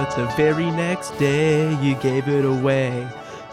but the very next day you gave it away.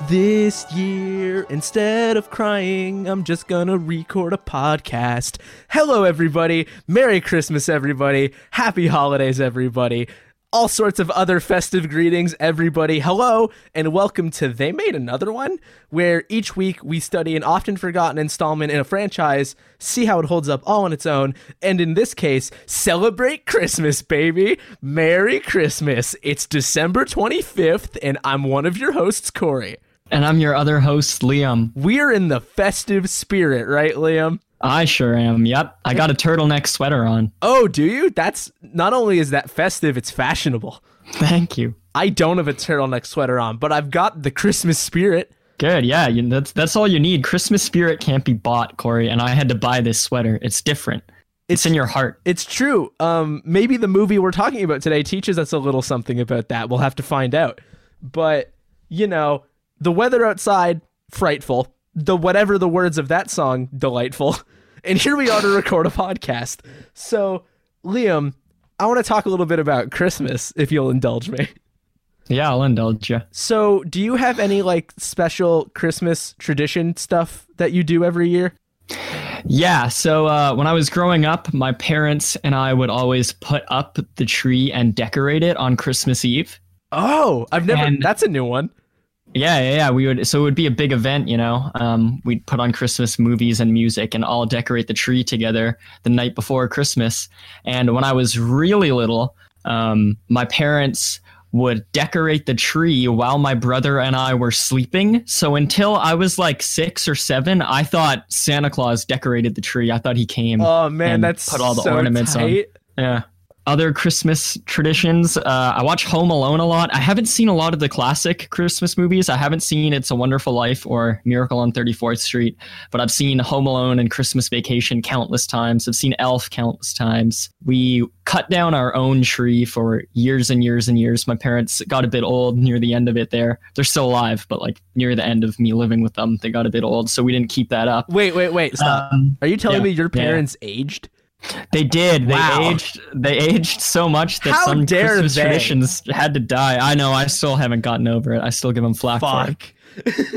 This year, instead of crying, I'm just gonna record a podcast. Hello, everybody. Merry Christmas, everybody. Happy holidays, everybody. All sorts of other festive greetings, everybody. Hello, and welcome to They Made Another One, where each week we study an often forgotten installment in a franchise, see how it holds up all on its own, and in this case, celebrate Christmas, baby. Merry Christmas. It's December 25th, and I'm one of your hosts, Corey. And I'm your other host, Liam. We're in the festive spirit, right, Liam? I sure am. Yep. I got a turtleneck sweater on. Oh, do you? That's not only is that festive, it's fashionable. Thank you. I don't have a turtleneck sweater on, but I've got the Christmas spirit. Good. Yeah. You, that's that's all you need. Christmas spirit can't be bought, Corey. And I had to buy this sweater. It's different. It's, in your heart. It's true. Um, maybe the movie we're talking about today teaches us a little something about that. We'll have to find out. But you know, the weather outside frightful. The whatever the words of that song delightful. And here we are to record a podcast. So, Liam, I want to talk a little bit about Christmas if you'll indulge me. Yeah, I'll indulge you. So, do you have any like special Christmas tradition stuff that you do every year? Yeah. So uh, when I was growing up, my parents and I would always put up the tree and decorate it on Christmas Eve. Oh, I've never. And- that's a new one. Yeah, yeah, yeah. We would so it would be a big event, you know. Um, we'd put on Christmas movies and music and all decorate the tree together the night before Christmas. And when I was really little, um, my parents would decorate the tree while my brother and I were sleeping. So until I was like six or seven, I thought Santa Claus decorated the tree. I thought he came. Oh man, and that's put all the so ornaments tight. on. Yeah. Other Christmas traditions. Uh, I watch Home Alone a lot. I haven't seen a lot of the classic Christmas movies. I haven't seen It's a Wonderful Life or Miracle on 34th Street, but I've seen Home Alone and Christmas Vacation countless times. I've seen Elf countless times. We cut down our own tree for years and years and years. My parents got a bit old near the end of it there. They're still alive, but like near the end of me living with them, they got a bit old, so we didn't keep that up. Wait, wait, wait. Stop. Um, Are you telling yeah, me your yeah. parents aged? They did. They Wow. aged. They aged so much that How some Christmas they? traditions had to die. I know. I still haven't gotten over it. I still give them flack for it.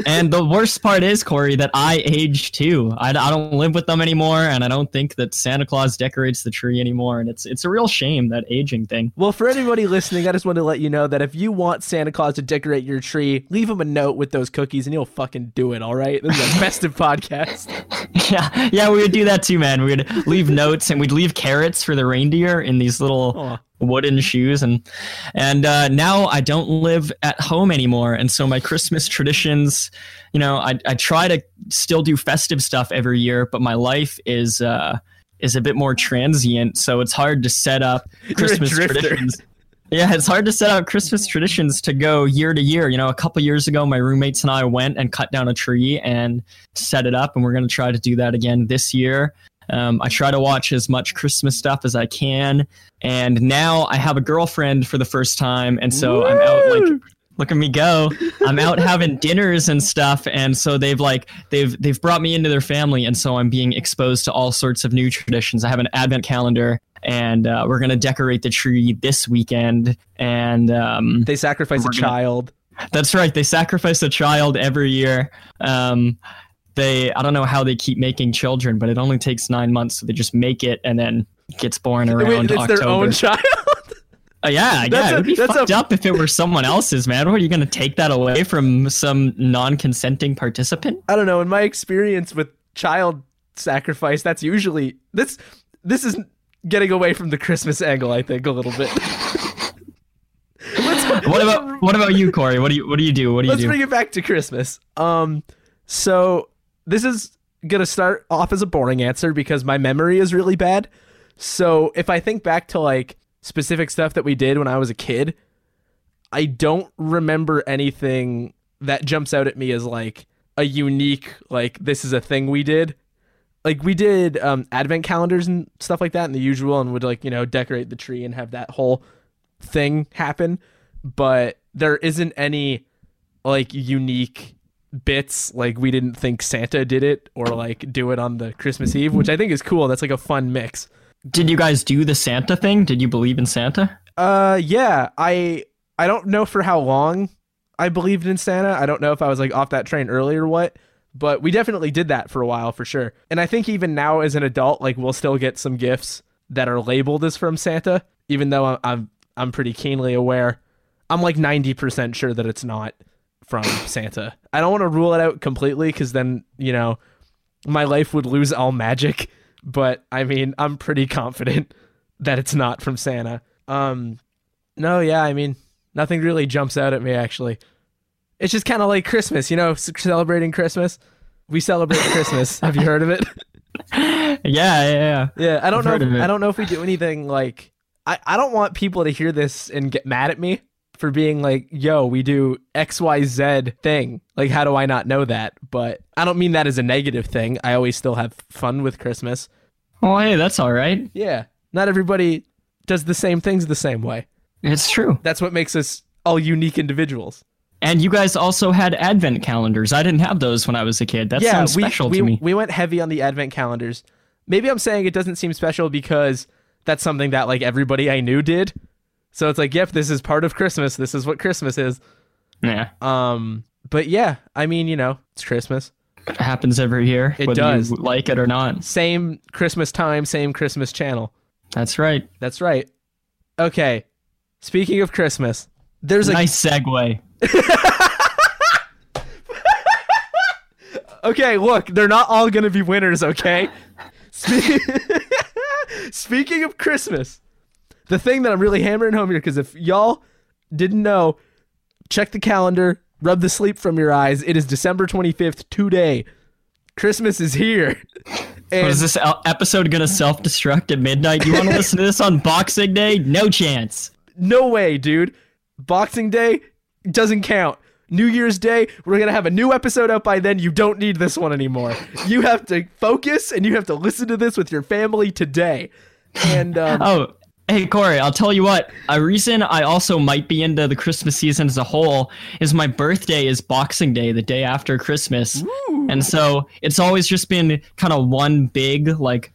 And the worst part is, Corey, that I aged too. I, I don't live with them anymore, and I don't think that Santa Claus decorates the tree anymore. And it's it's a real shame that aging thing. Well, for anybody listening, I just want to let you know that if you want Santa Claus to decorate your tree, leave him a note with those cookies and he'll fucking do it, all right? This is a festive podcast. yeah, yeah, we would do that too, man. We would leave notes and we'd leave carrots for the reindeer in these little Aw. Wooden shoes. And and uh, now I don't live at home anymore. And so my Christmas traditions you know I, I try to still do festive stuff every year but my life is uh, is a bit more transient. So it's hard to set up Christmas traditions. Yeah, it's hard to set up Christmas traditions to go year to year. You know, a couple years ago, my roommates and I went and cut down a tree and set it up, and we're going to try to do that again this year. Um, I try to watch as much Christmas stuff as I can, and now I have a girlfriend for the first time, and so I'm out like Woo! look at me go. I'm out having dinners and stuff. And so they've like they've they've brought me into their family. And so i'm being exposed to all sorts of new traditions. I have an advent calendar and uh, we're going to decorate the tree this weekend. And um, They sacrifice a gonna- child. that's right. They sacrifice a child every year. Um, they i don't know how they keep making children but it only takes nine months so they just make it and then gets born around Wait, it's october their own child? Uh, yeah, That's yeah, a- it would be that's a- fucked up if it were someone else's, man. What are you going to take that away from some non-consenting participant? I don't know. In my experience with child sacrifice, that's usually this. This is getting away from the Christmas angle. I think a little bit. What about what about you, Corey? What do you what do you do? What do you let's do? bring it back to Christmas. Um, so this is gonna start off as a boring answer because my memory is really bad. So if I think back to like specific stuff that we did when I was a kid, I don't remember anything that jumps out at me as like a unique like this is a thing we did. Like we did um advent calendars and stuff like that and the usual and would like, you know, decorate the tree and have that whole thing happen, but there isn't any like unique bits like we didn't think Santa did it or like do it on the Christmas Eve, which I think is cool. That's like a fun mix. Did you guys do the Santa thing? Did you believe in Santa? Uh yeah, I I don't know for how long I believed in Santa. I don't know if I was like off that train early or what, but we definitely did that for a while for sure. And I think even now as an adult, like we'll still get some gifts that are labeled as from Santa, even though I'm I'm, I'm pretty keenly aware. I'm like 90% sure that it's not from Santa. I don't want to rule it out completely because then, you know, my life would lose all magic. But I mean, I'm pretty confident that it's not from Santa. Um, no, yeah, I mean, nothing really jumps out at me actually. It's just kind of like Christmas, you know, celebrating Christmas. We celebrate Christmas. Have you heard of it? yeah, yeah, yeah. Yeah, I don't I've know. If. I don't know if we do anything like. I I don't want people to hear this and get mad at me for being like, "Yo, we do X Y Z thing." Like, how do I not know that? But I don't mean that as a negative thing. I always still have fun with Christmas. Well, hey, that's all right. Yeah, not everybody does the same things the same way. It's true. That's what makes us all unique individuals. And you guys also had advent calendars. I didn't have those when I was a kid. That yeah, sounds we, special we, to me. we went heavy on the advent calendars. Maybe I'm saying it doesn't seem special because that's something that like everybody I knew did. So it's like, yep, this is part of Christmas. This is what Christmas is. yeah, Um, but yeah, I mean, you know, it's Christmas. it happens every year, It whether does. you like it or not. Same Christmas time, same Christmas channel. That's right. That's right. Okay. Speaking of Christmas, there's a nice segue. Okay, look, they're not all going to be winners, okay? Spe- Speaking of Christmas, the thing that I'm really hammering home here, because if y'all didn't know, check the calendar, rub the sleep from your eyes. It is December 25th, today. Christmas is here. And this episode gonna self-destruct at midnight? You want to listen to this on Boxing Day? No chance. no way, dude. Boxing Day doesn't count. New Year's Day, we're going to have a new episode out by then. You don't need this one anymore. You have to focus and you have to listen to this with your family today. And um, Oh, hey Corey, I'll tell you what. A reason I also might be into the Christmas season as a whole is my birthday is Boxing Day, the day after Christmas, and so it's always just been kind of one big like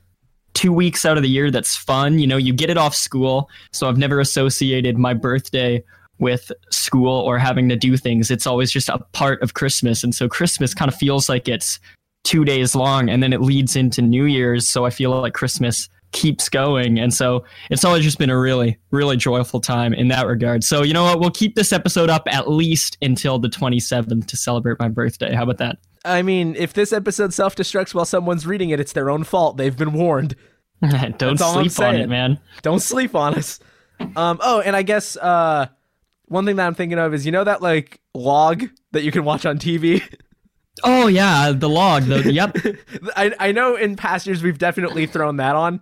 two weeks out of the year that's fun. You know, you get it off school, so I've never associated my birthday with school or having to do things. It's always just a part of Christmas, and so Christmas kind of feels like it's two days long and then it leads into New Year's. So I feel like Christmas keeps going. And so it's always just been a really, really joyful time in that regard. So, you know what? We'll keep this episode up at least until the 27th to celebrate my birthday. How about that? I mean, if this episode self destructs while someone's reading it, it's their own fault. They've been warned. Don't sleep on it, man. Don't sleep on us. Um, oh, and I guess uh, one thing that I'm thinking of is you know that like log that you can watch on TV? Oh, yeah. The log. The, yep. I, I know in past years we've definitely thrown that on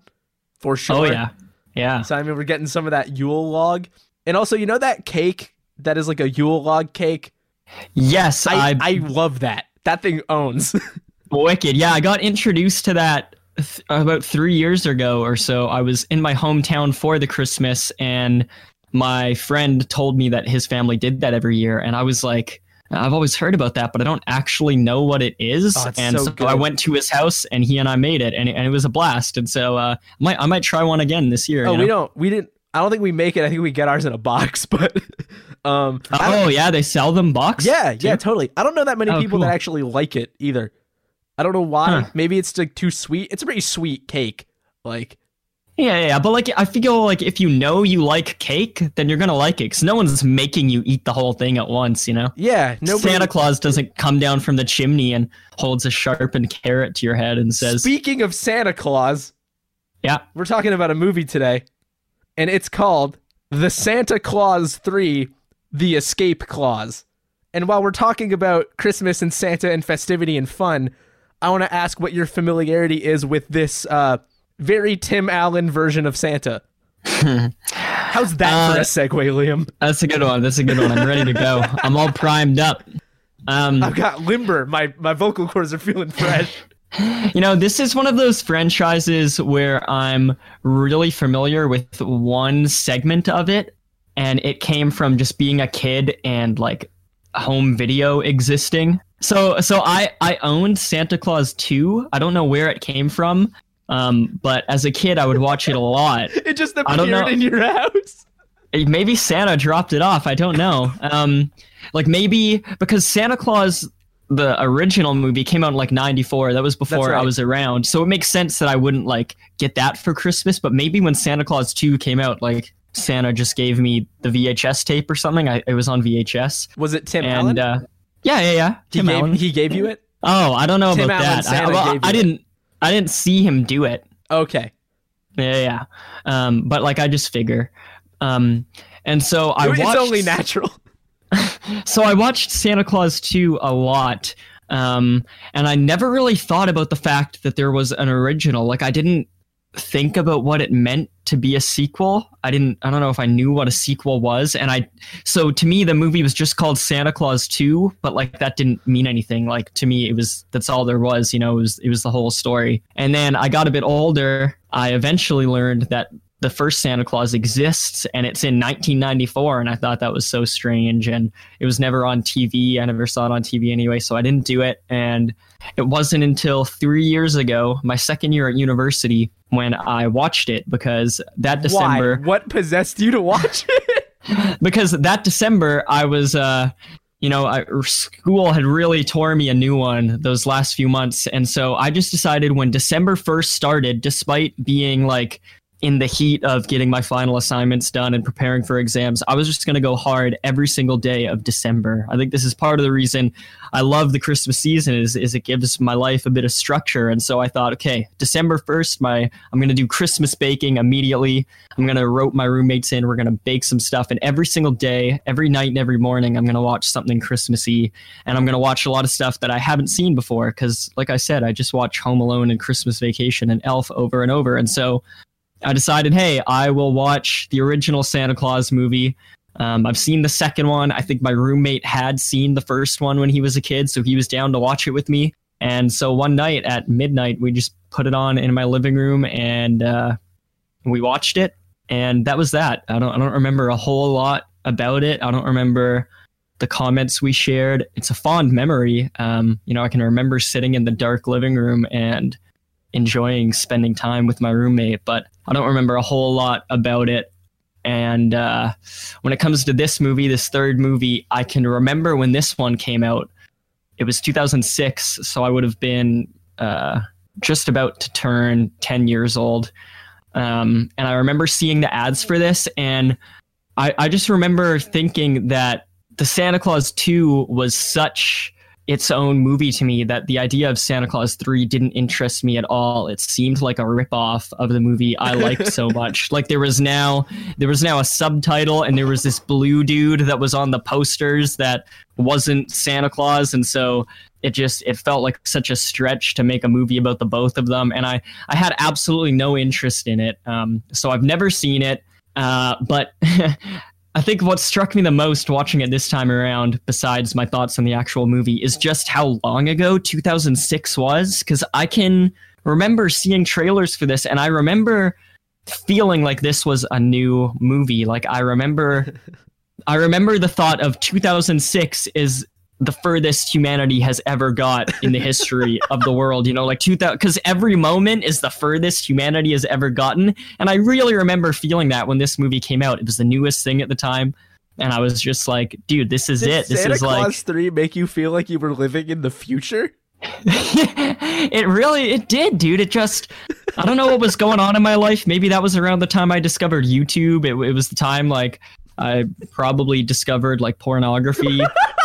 for oh, sure. Oh, yeah. Yeah. So I mean, we're getting some of that Yule log. And also, you know that cake that is like a Yule log cake? Yes. I, I, I love that. That thing owns. Wicked. Yeah, I got introduced to that th- about three years ago or so. I was in my hometown for the Christmas, and my friend told me that his family did that every year. And I was like, I've always heard about that, but I don't actually know what it is. Oh, and so so. I went to his house, and he and I made it, and it, and it was a blast. And so uh, I might I might try one again this year. oh, you we don't, we didn't, I don't think we make it. I think we get ours in a box, but, um, Oh yeah, they sell them box. yeah, yeah, totally. I don't know that many Oh, people that actually like it either. I don't know why. Huh. Maybe it's like too sweet. It's a pretty sweet cake. Like, Yeah, yeah, but like I feel like if you know you like cake, then you're gonna like it because no one's making you eat the whole thing at once, you know. yeah, nobody. Santa Claus doesn't come down from the chimney and holds a sharpened carrot to your head and says, Speaking of Santa Claus, "Yeah, we're talking about a movie today, and it's called The Santa Claus 3 The Escape Clause. And while we're talking about Christmas and Santa and festivity and fun, I want to ask what your familiarity is with this uh, very Tim Allen version of Santa. How's that for a Uh, segue, Liam? that's a good one. That's a good one. I'm ready to go. I'm all primed up." Um, I've got limber. My my vocal cords are feeling fresh. You know, this is one of those franchises where I'm really familiar with one segment of it, and it came from just being a kid and like home video existing. So, so I I owned Santa Claus 2. I don't know where it came from, um, but as a kid, I would watch it a lot. It just I don't appeared know. in your house. maybe Santa dropped it off. I don't know. Um, like maybe because Santa Claus, the original movie, came out in like '94. That was before right. I was around, so it makes sense that I wouldn't like get that for Christmas. But maybe when Santa Claus 2 came out, like Santa just gave me the VHS tape or something. I, it was on VHS. Was it Tim Allen? And uh, yeah, yeah, yeah. he gave Allen. he gave you it. oh, I don't know Tim about Allen, that. I, Santa well, gave I you it. I didn't see him do it. Okay. Yeah, yeah. Um, but like I just figure. Um, and so I it's watched. only natural. so I watched Santa Claus 2 a lot. Um, and I never really thought about the fact that there was an original. Like I didn't think about what it meant to be a sequel. I didn't I don't know if I knew what a sequel was and I so to me the movie was just called Santa Claus 2, but like that didn't mean anything. Like to me it was that's all there was, you know, it was it was the whole story. And then I got a bit older, I eventually learned that the first Santa Claus exists and it's in 1994 and I thought that was so strange and it was never on TV. I never saw it on TV anyway, so I didn't do it and it wasn't until 3 years ago, my second year at university when I watched it because that December Why? What possessed you to watch it? because that December I was uh you know, I, school had really tore me a new one those last few months. And so I just decided when December 1st started, despite being like in the heat of getting my final assignments done and preparing for exams, I was just going to go hard every single day of December. I think this is part of the reason I love the Christmas season is, is it gives my life a bit of structure. And so I thought, okay, December 1st, my I'm going to do Christmas baking immediately. I'm going to rope my roommates in. We're going to bake some stuff. And every single day, every night and every morning, I'm going to watch something Christmassy. And I'm going to watch a lot of stuff that I haven't seen before. Because, like I said, I just watch Home Alone and Christmas Vacation and Elf over and over. And so I decided, hey, I will watch the original Santa Claus movie. Um, I've seen the second one. I think my roommate had seen the first one when he was a kid, so he was down to watch it with me. And so one night at midnight, we just put it on in my living room and uh, we watched it. And that was that. I don't, I don't remember a whole lot about it. I don't remember the comments we shared. It's a fond memory. Um, you know, I can remember sitting in the dark living room and enjoying spending time with my roommate, but I don't remember a whole lot about it. And uh, when it comes to this movie, this third movie, I can remember when this one came out. It was 2006, so I would have been uh, just about to turn 10 years old. Um, and I remember seeing the ads for this, and I, I just remember thinking that the Santa Claus 2 was such its own movie to me that the idea of Santa Claus 3 didn't interest me at all. It seemed like a ripoff of the movie I liked so much. Like there was now there was now a subtitle and there was this blue dude that was on the posters that wasn't Santa Claus and so it just it felt like such a stretch to make a movie about the both of them and I I had absolutely no interest in it. Um so I've never seen it. Uh but I think what struck me the most watching it this time around, besides my thoughts on the actual movie, is just how long ago 2006 was. Because I can remember seeing trailers for this, and I remember feeling like this was a new movie. Like I remember, I remember the thought of 2006 is the furthest humanity has ever got in the history of the world. You know, like 2000, because every moment is the furthest humanity has ever gotten. And I really remember feeling that when this movie came out. It was the newest thing at the time. And I was just like, dude, this is Did it. This Santa is Claus like 3 make you feel like you were living in the future? it really it did dude it just i don't know what was going on in my life maybe that was around the time i discovered youtube it, it was the time like i probably discovered like pornography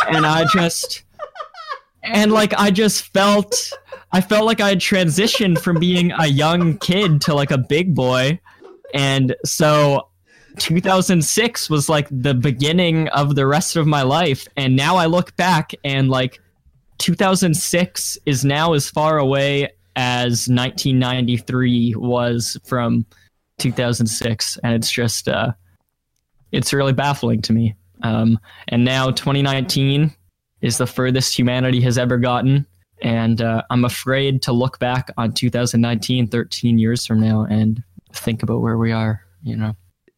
and i just and like i just felt i felt like i had transitioned from being a young kid to like a big boy. And so 2006 was like the beginning of the rest of my life. And now i look back and like 2006 is now as far away as 1993 was from 2006 and it's just uh it's really baffling to me um and now 2019 is the furthest humanity has ever gotten and uh, i'm afraid to look back on 2019 13 years from now and think about where we are you know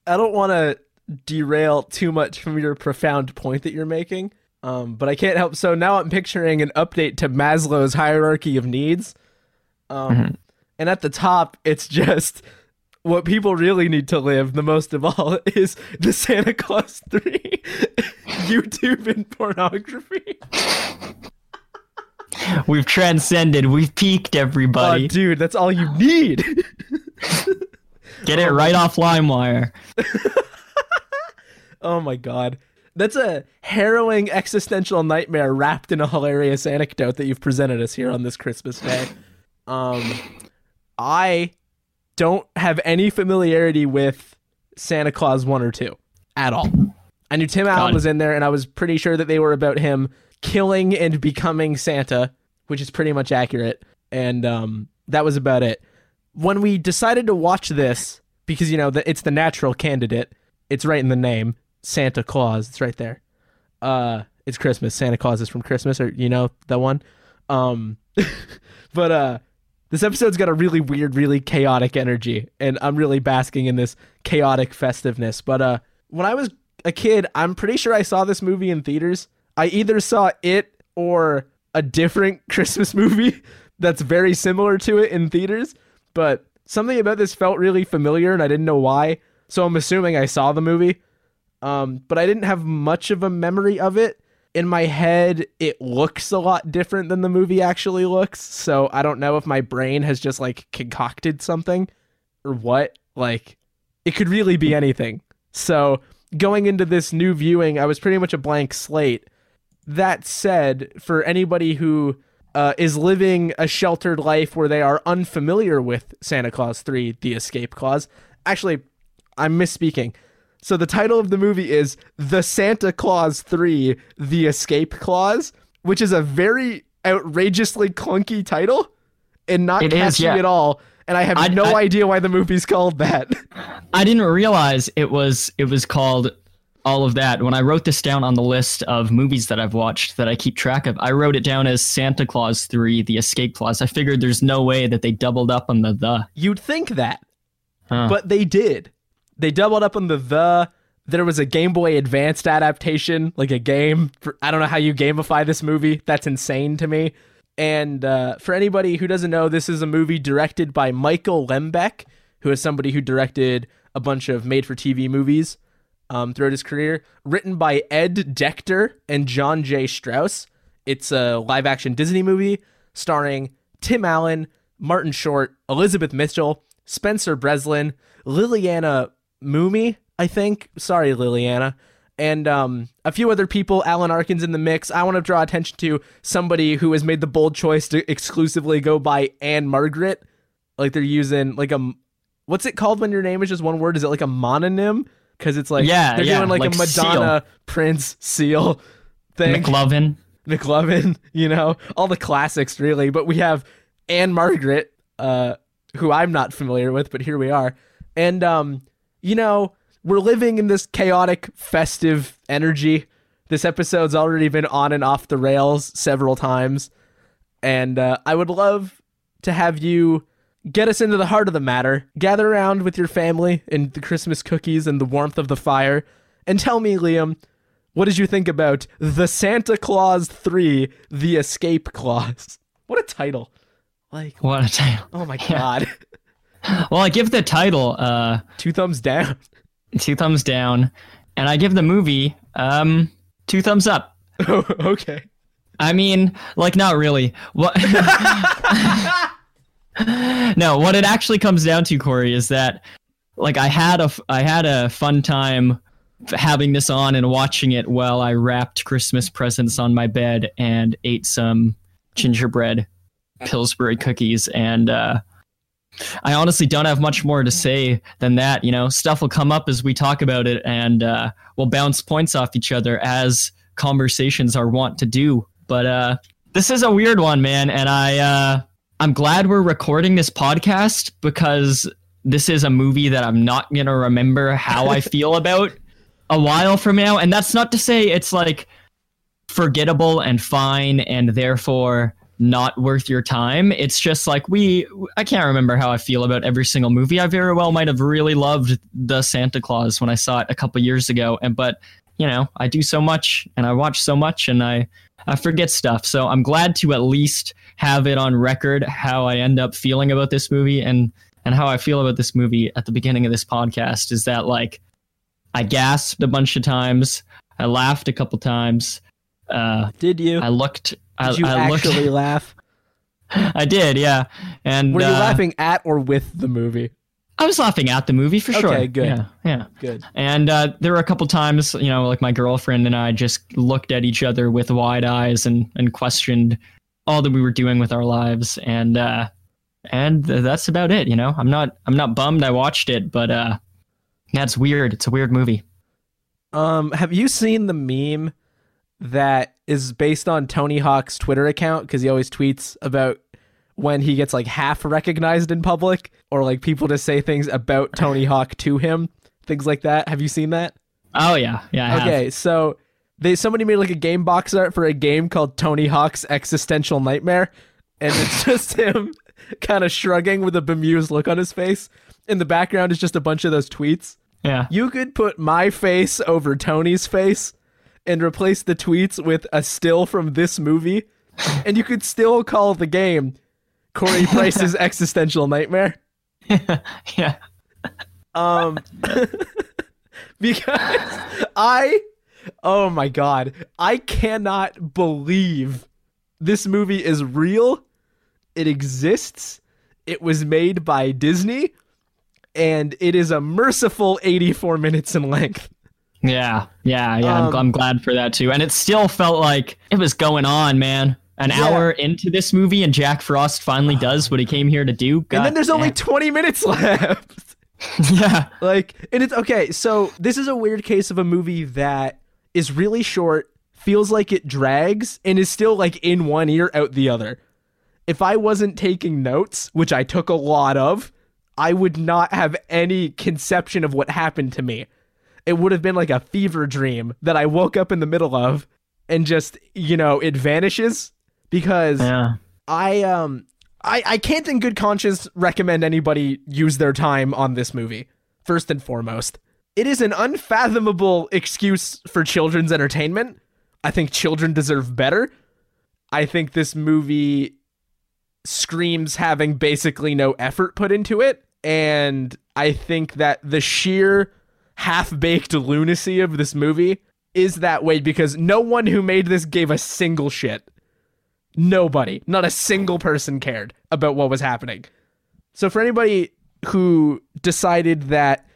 I don't want to derail too much from your profound point that you're making, um, but I can't help. So now I'm picturing an update to Maslow's hierarchy of needs. Um, Mhm. And at the top, it's just what people really need to live the most of all is the Santa Claus 3 YouTube and pornography. We've transcended. We've peaked, Oh, everybody. dude, that's all you need. Get it right off LimeWire. oh my god. That's a harrowing existential nightmare wrapped in a hilarious anecdote that you've presented us here on this Christmas day. Um I don't have any familiarity with Santa Claus 1 or 2 at all. I knew Tim Allen was in there and I was pretty sure that they were about him killing and becoming Santa, which is pretty much accurate. And um that was about it. When we decided to watch this because you know that it's the natural candidate, it's right in the name, Santa Claus. It's right there. Uh, it's Christmas. Santa Claus is from Christmas, or you know that one. Um, but uh, this episode's got a really weird, really chaotic energy, and I'm really basking in this chaotic festiveness. But uh, when I was a kid, I'm pretty sure I saw this movie in theaters. I either saw it or a different Christmas movie that's very similar to it in theaters, but something about this felt really familiar and I didn't know why. So I'm assuming I saw the movie. Um, but I didn't have much of a memory of it. In my head, it looks a lot different than the movie actually looks. So I don't know if my brain has just like concocted something or what. Like, it could really be anything. So going into this new viewing, I was pretty much a blank slate. That said, for anybody who uh, is living a sheltered life where they are unfamiliar with Santa Claus 3, The Escape Clause, actually, I'm misspeaking. So the title of the movie is The Santa Claus 3 The Escape Clause, which is a very outrageously clunky title and not It is, catchy yeah. at all. And I have I- no I- idea why the movie's called that. I didn't realize it was it was called all of that. When I wrote this down on the list of movies that I've watched that I keep track of, I wrote it down as Santa Claus 3, The Escape Clause. I figured there's no way that they doubled up on the the. You'd think that, Huh. but they did. They doubled up on the the. There was a Game Boy Advanced adaptation, like a game. For, I don't know how you gamify this movie. That's insane to me. And uh, for anybody who doesn't know, this is a movie directed by Michael Lembeck, who is somebody who directed a bunch of made-for-TV movies um, throughout his career. Written by Ed Decter and John J. Strauss. It's a live-action Disney movie starring Tim Allen, Martin Short, Elizabeth Mitchell, Spencer Breslin, Liliana Mumy, I think. Sorry, Liliana. And um, a few other people. Alan Arkin's in the mix. I want to draw attention to somebody who has made the bold choice to exclusively go by Ann-Margret. Like they're using like a what's it called when your name is just one word? Is it like a mononym? Because it's like Yeah, they're yeah, doing like, like a Madonna, Prince, Seal thing. McLovin. McLovin, you know, all the classics really. But we have Ann-Margret, uh, who I'm not familiar with, but here we are. And um, you know, we're living in this chaotic, festive energy. This episode's already been on and off the rails several times. And uh, I would love to have you get us into the heart of the matter. Gather around with your family and the Christmas cookies and the warmth of the fire. And tell me, Liam, what did you think about The Santa Claus 3 The Escape Clause? What a title. Like, What a title. oh my god. Well, I give the title uh, Two thumbs down. two thumbs down, and I give the movie um, two thumbs up. Oh, okay. I mean, like, not really. What? no, what it actually comes down to, Corey, is that like I had a I had a fun time having this on and watching it while I wrapped Christmas presents on my bed and ate some gingerbread Pillsbury cookies and. uh I honestly don't have much more to say than that. You know, stuff will come up as we talk about it, and uh, we'll bounce points off each other as conversations are wont to do. But uh, this is a weird one, man, and I uh, I'm glad we're recording this podcast because this is a movie that I'm not gonna remember how I feel about a while from now, and that's not to say it's like forgettable and fine and therefore not worth your time. It's just like we I can't remember how I feel about every single movie. I very well might have really loved the Santa Claus when I saw it a couple years ago and but you know, I do so much and I watch so much and I I forget stuff. So I'm glad to at least have it on record how I end up feeling about this movie and and how I feel about this movie at the beginning of this podcast is that like I gasped a bunch of times, I laughed a couple times, uh, Did you? I looked. I, Did you I looked, actually laugh? I did, yeah. And Were you uh, laughing at or with the movie? I was laughing at the movie for sure. Okay, good. Yeah, yeah. Good. And uh, there were a couple times, you know, like my girlfriend and I just looked at each other with wide eyes and and questioned all that we were doing with our lives. And uh, and th- that's about it. You know, I'm not I'm not bummed I watched it, but uh, that's weird. It's a weird movie. Um, have you seen the meme that is based on Tony Hawk's Twitter account because he always tweets about when he gets like half recognized in public or like people to say things about Tony Hawk to him, things like that. Have you seen that? Oh yeah, yeah. I have. Okay, so they somebody made like a game box art for a game called Tony Hawk's Existential Nightmare, and it's just him kind of shrugging with a bemused look on his face. In the background is just a bunch of those tweets. Yeah. You could put my face over Tony's face and replace the tweets with a still from this movie, and you could still call the game Corey Price's Existential Nightmare. yeah. Um, because I, oh my god, I cannot believe this movie is real. It exists. It was made by Disney, and it is a merciful 84 minutes in length. Yeah, yeah, yeah. Um, I'm, I'm glad for that too. And it still felt like it was going on, man. An Yeah. hour into this movie, and Jack Frost finally does what he came here to do. and then there's only 20 minutes left. yeah, like and it's okay so this is a weird case of a movie that is really short feels like it drags and is still like in one ear out the other if i wasn't taking notes which i took a lot of i would not have any conception of what happened to me it would have been like a fever dream that i woke up in the middle of and just you know it vanishes because yeah. I um I I can't in good conscience recommend anybody use their time on this movie. First and foremost, it is an unfathomable excuse for children's entertainment. I think children deserve better. I think this movie screams having basically no effort put into it and I think that the sheer half-baked lunacy of this movie is that way because no one who made this gave a single shit. Nobody, not a single person cared about what was happening. So for anybody who decided that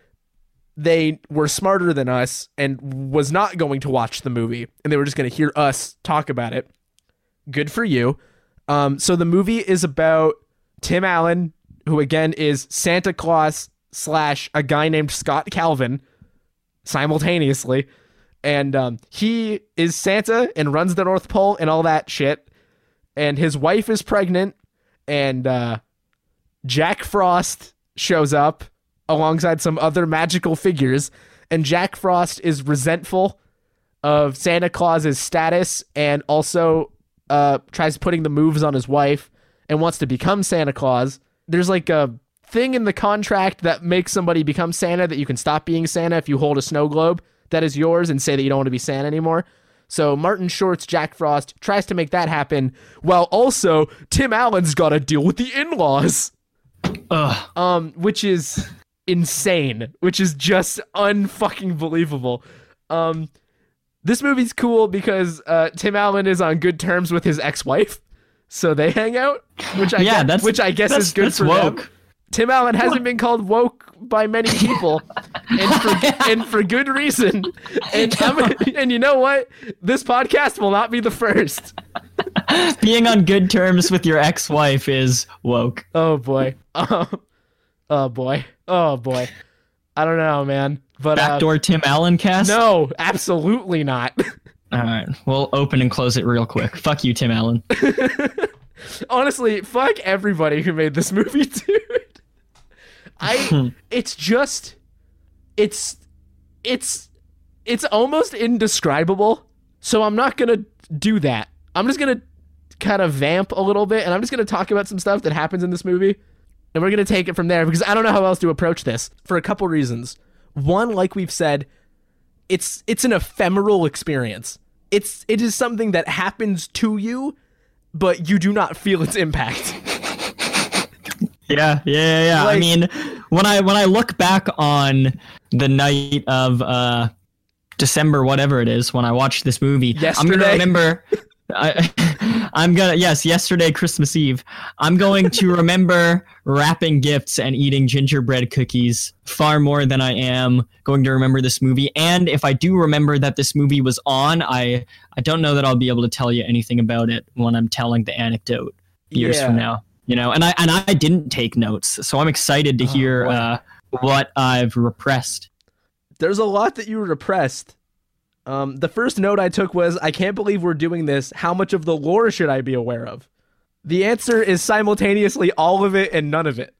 they were smarter than us and was not going to watch the movie and they were just going to hear us talk about it, good for you. Um, so the movie is about Tim Allen, who again is Santa Claus slash a guy named Scott Calvin simultaneously. And um, he is Santa and runs the North Pole and all that shit. And his wife is pregnant. And uh, Jack Frost shows up alongside some other magical figures. And Jack Frost is resentful of Santa Claus's status and also uh, tries putting the moves on his wife and wants to become Santa Claus. There's like a thing in the contract that makes somebody become Santa that you can stop being Santa if you hold a snow globe that is yours and say that you don't want to be Santa anymore. So Martin Short's Jack Frost tries to make that happen while also Tim Allen's got to deal with the in-laws Ugh. um, which is insane, which is just unfucking believable. Um, this movie's cool because uh, Tim Allen is on good terms with his ex-wife, so they hang out, which I Yeah, guess, that's- which I guess is good for woke. them. Tim Allen hasn't been called woke by many people, and for and for good reason. And and you know what? This podcast will not be the first. Being on good terms with your ex-wife is woke. Oh boy. Oh, oh boy. Oh boy. I don't know, man. But uh, Backdoor Tim Allen cast. no, absolutely not. All right, we'll open and close it real quick. Fuck you, Tim Allen. Honestly, fuck everybody who made this movie, dude. I it's just it's it's it's almost indescribable. So I'm not going to do that. I'm just going to kind of vamp a little bit and I'm just going to talk about some stuff that happens in this movie. And we're going to take it from there because I don't know how else to approach this for a couple reasons. One, like we've said, it's it's an ephemeral experience. It's it is something that happens to you, but you do not feel its impact. Yeah, yeah, yeah. yeah. I mean, when I when I look back on the night of uh December, whatever it is, when I watched this movie, I'm gonna remember. I, I'm gonna yes, yesterday Christmas Eve. I'm going to remember wrapping gifts and eating gingerbread cookies far more than I am going to remember this movie. And if I do remember that this movie was on, I I don't know that I'll be able to tell you anything about it when I'm telling the anecdote years Yeah. from now. You know, and I and I didn't take notes, so I'm excited to Oh, hear uh, what I've repressed. There's a lot that you repressed. Um, the first note I took was, I can't believe we're doing this. How much of the lore should I be aware of? The answer is simultaneously all of it and none of it.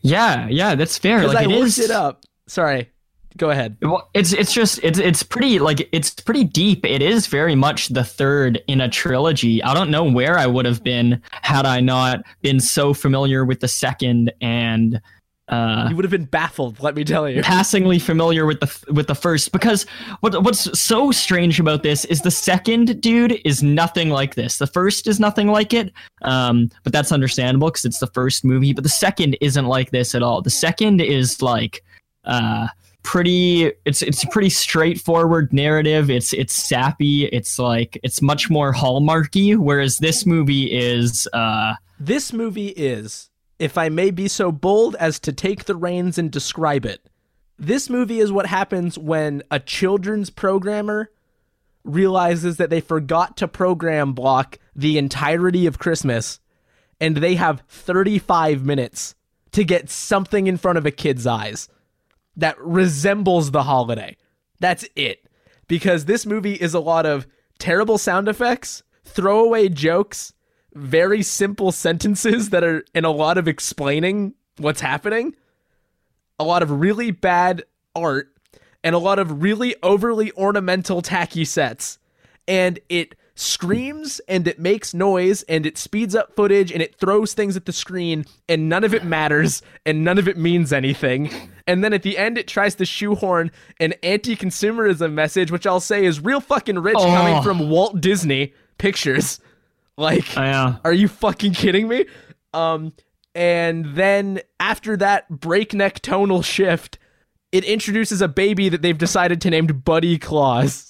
Yeah, yeah, that's fair. Like I it looked is. it up. Sorry. Go ahead. Well, it's it's just it's it's pretty like it's pretty deep. It is very much the third in a trilogy. I don't know where I would have been had I not been so familiar with the second and uh You would have been baffled, let me tell you. passingly familiar with the with the first because what what's so strange about this is the second dude is nothing like this. The first is nothing like it. Um but that's understandable cuz it's the first movie, but the second isn't like this at all. The second is like uh pretty it's it's a pretty straightforward narrative. It's it's sappy. It's like it's much more hallmarky whereas this movie is uh This movie is, if I may be so bold as to take the reins and describe it, this movie is what happens when a children's programmer realizes that they forgot to program block the entirety of Christmas and they have 35 minutes to get something in front of a kid's eyes that resembles the holiday. That's it. Because this movie is a lot of terrible sound effects, throwaway jokes, very simple sentences that are in a lot of explaining what's happening, a lot of really bad art, and a lot of really overly ornamental, tacky sets. And it screams and it makes noise and it speeds up footage and it throws things at the screen and none of it matters and none of it means anything. And then at the end, it tries to shoehorn an anti consumerism message, which I'll say is real fucking rich coming Oh. from Walt Disney Pictures. Like, yeah. are you fucking kidding me? Um, and then after that breakneck tonal shift, it introduces a baby that they've decided to name Buddy Claus.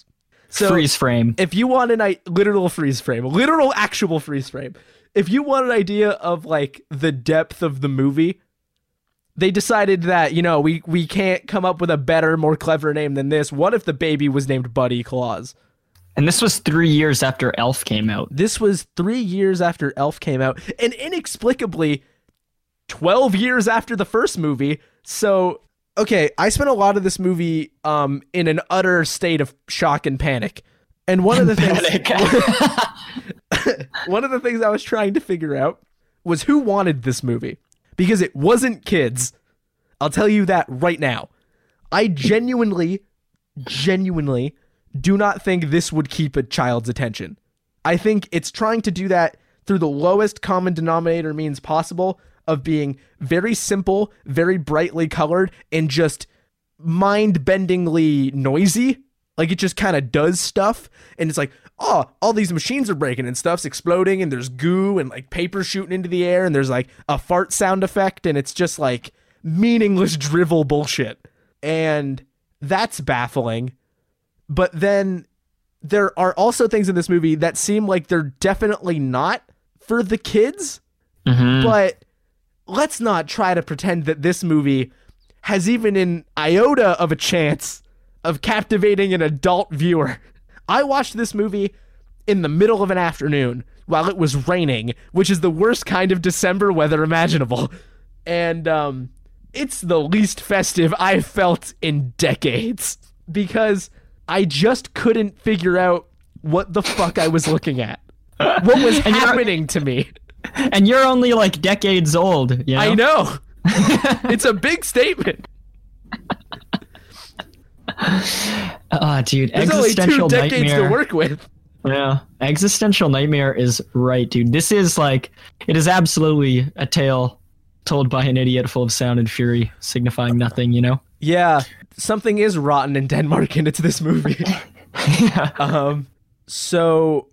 So freeze frame. if you want an I- literal freeze frame, literal actual freeze frame, if you want an idea of like the depth of the movie, they decided that you know we we can't come up with a better, more clever name than this. What if the baby was named Buddy Claus? And this was 3 years after Elf came out. This was three years after Elf came out, and inexplicably, 12 years after the first movie. So, okay, I spent a lot of this movie um, in an utter state of shock and panic. And one of the things, one of the things I was trying to figure out was who wanted this movie because it wasn't kids. I'll tell you that right now. I genuinely, genuinely do not think this would keep a child's attention. I think it's trying to do that through the lowest common denominator means possible of being very simple, very brightly colored, and just mind bendingly noisy. Like it just kind of does stuff. And it's like, oh, all these machines are breaking and stuff's exploding, and there's goo and like paper shooting into the air, and there's like a fart sound effect, and it's just like meaningless drivel bullshit. And that's baffling. But then there are also things in this movie that seem like they're definitely not for the kids, Mhm. but let's not try to pretend that this movie has even an iota of a chance of captivating an adult viewer. I watched this movie in the middle of an afternoon while it was raining, which is the worst kind of December weather imaginable. And um it's the least festive I've felt in decades because I just couldn't figure out what the fuck I was looking at. What was happening to me? and you're only like decades old. You know? I know. it's a big statement. Ah, dude, There's only two existential decades nightmare. to work with. Yeah, existential nightmare is right, dude. This is like it is absolutely a tale told by an idiot full of sound and fury, signifying nothing. You know. Yeah, something is rotten in Denmark, and it's this movie. yeah. um, so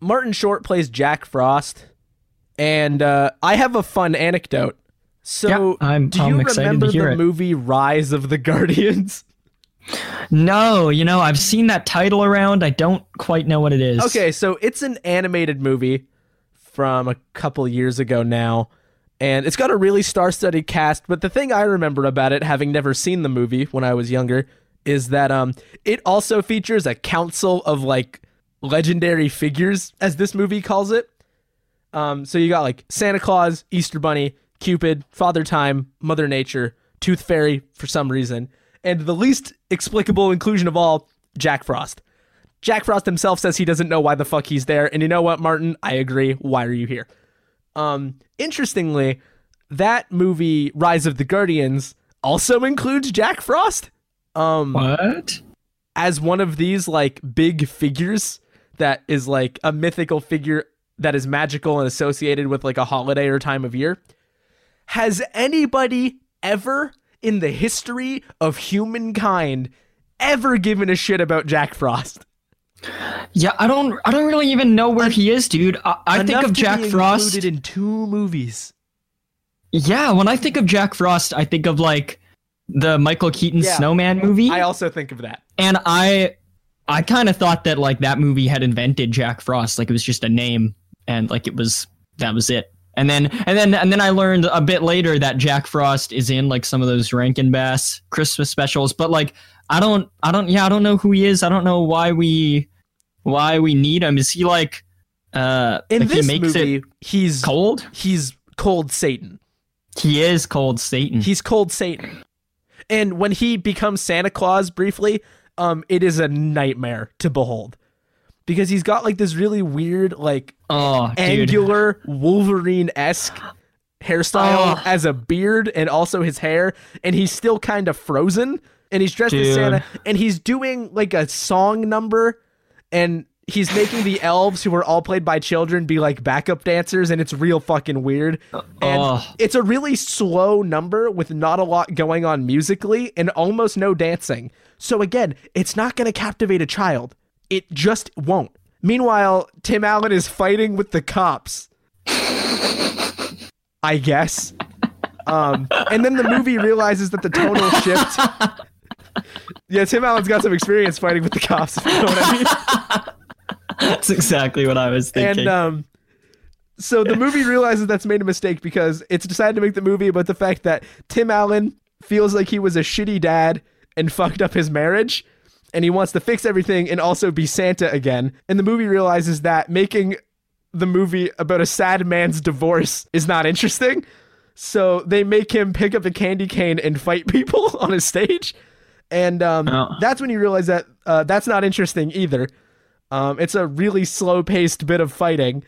Martin Short plays Jack Frost, and uh, I have a fun anecdote So, I'm- do I'm you remember the it. movie Rise of the Guardians? No, you know, I've seen that title around. I don't quite know what it is. Okay, so it's an animated movie from a couple years ago now, and it's got a really star-studded cast. But the thing I remember about it, having never seen the movie when I was younger, is that um, it also features a council of like legendary figures, as this movie calls it. Um, so you got like Santa Claus, Easter Bunny, Cupid, Father Time, Mother Nature, Tooth Fairy for some reason, and the least explicable inclusion of all, Jack Frost. Jack Frost himself says he doesn't know why the fuck he's there, and you know what, Martin? I agree. Why are you here? Um, interestingly, that movie Rise of the Guardians also includes Jack Frost. Um, What? as one of these like big figures that is like a mythical figure that is magical and associated with like a holiday or time of year. Has anybody ever in the history of humankind ever given a shit about Jack Frost? Yeah, I don't. I don't really even know where he is, dude. I, I think of Jack Frost. included in two movies. Yeah, when I think of Jack Frost, I think of like the Michael Keaton Yeah. Snowman movie, I also think of that. and I, I kind of thought that like that movie had invented Jack Frost, like it was just a name, and like it was that was it. And then and then and then I learned a bit later that Jack Frost is in like some of those Rankin Bass Christmas specials, but like I don't I don't yeah I don't know who he is. I don't know why we why we need him. Is he like uh In like this he makes movie, it he's cold? he's cold Satan. He is cold Satan. He's cold Satan. And when he becomes Santa Claus briefly, um, it is a nightmare to behold. Because he's got like this really weird, like oh, angular Wolverine esque hairstyle Oh. as a beard and also his hair, and he's still kind of frozen. And he's dressed as Santa, and he's doing like a song number, and he's making the elves who are all played by children be like backup dancers, and it's real fucking weird. And Oh. it's a really slow number with not a lot going on musically and almost no dancing. So again, it's not going to captivate a child. It just won't. Meanwhile, Tim Allen is fighting with the cops. I guess. Um, and then the movie realizes that the tonal shift. Yeah, Tim Allen's got some experience fighting with the cops. If you know what I mean. That's exactly what I was thinking. And um, so the movie realizes that's made a mistake because it's decided to make the movie about the fact that Tim Allen feels like he was a shitty dad and fucked up his marriage, and he wants to fix everything and also be Santa again. And the movie realizes that making the movie about a sad man's divorce is not interesting. So they make him pick up a candy cane and fight people on a stage. And um, Oh. that's when you realize that uh, that's not interesting either. Um, it's a really slow paced bit of fighting.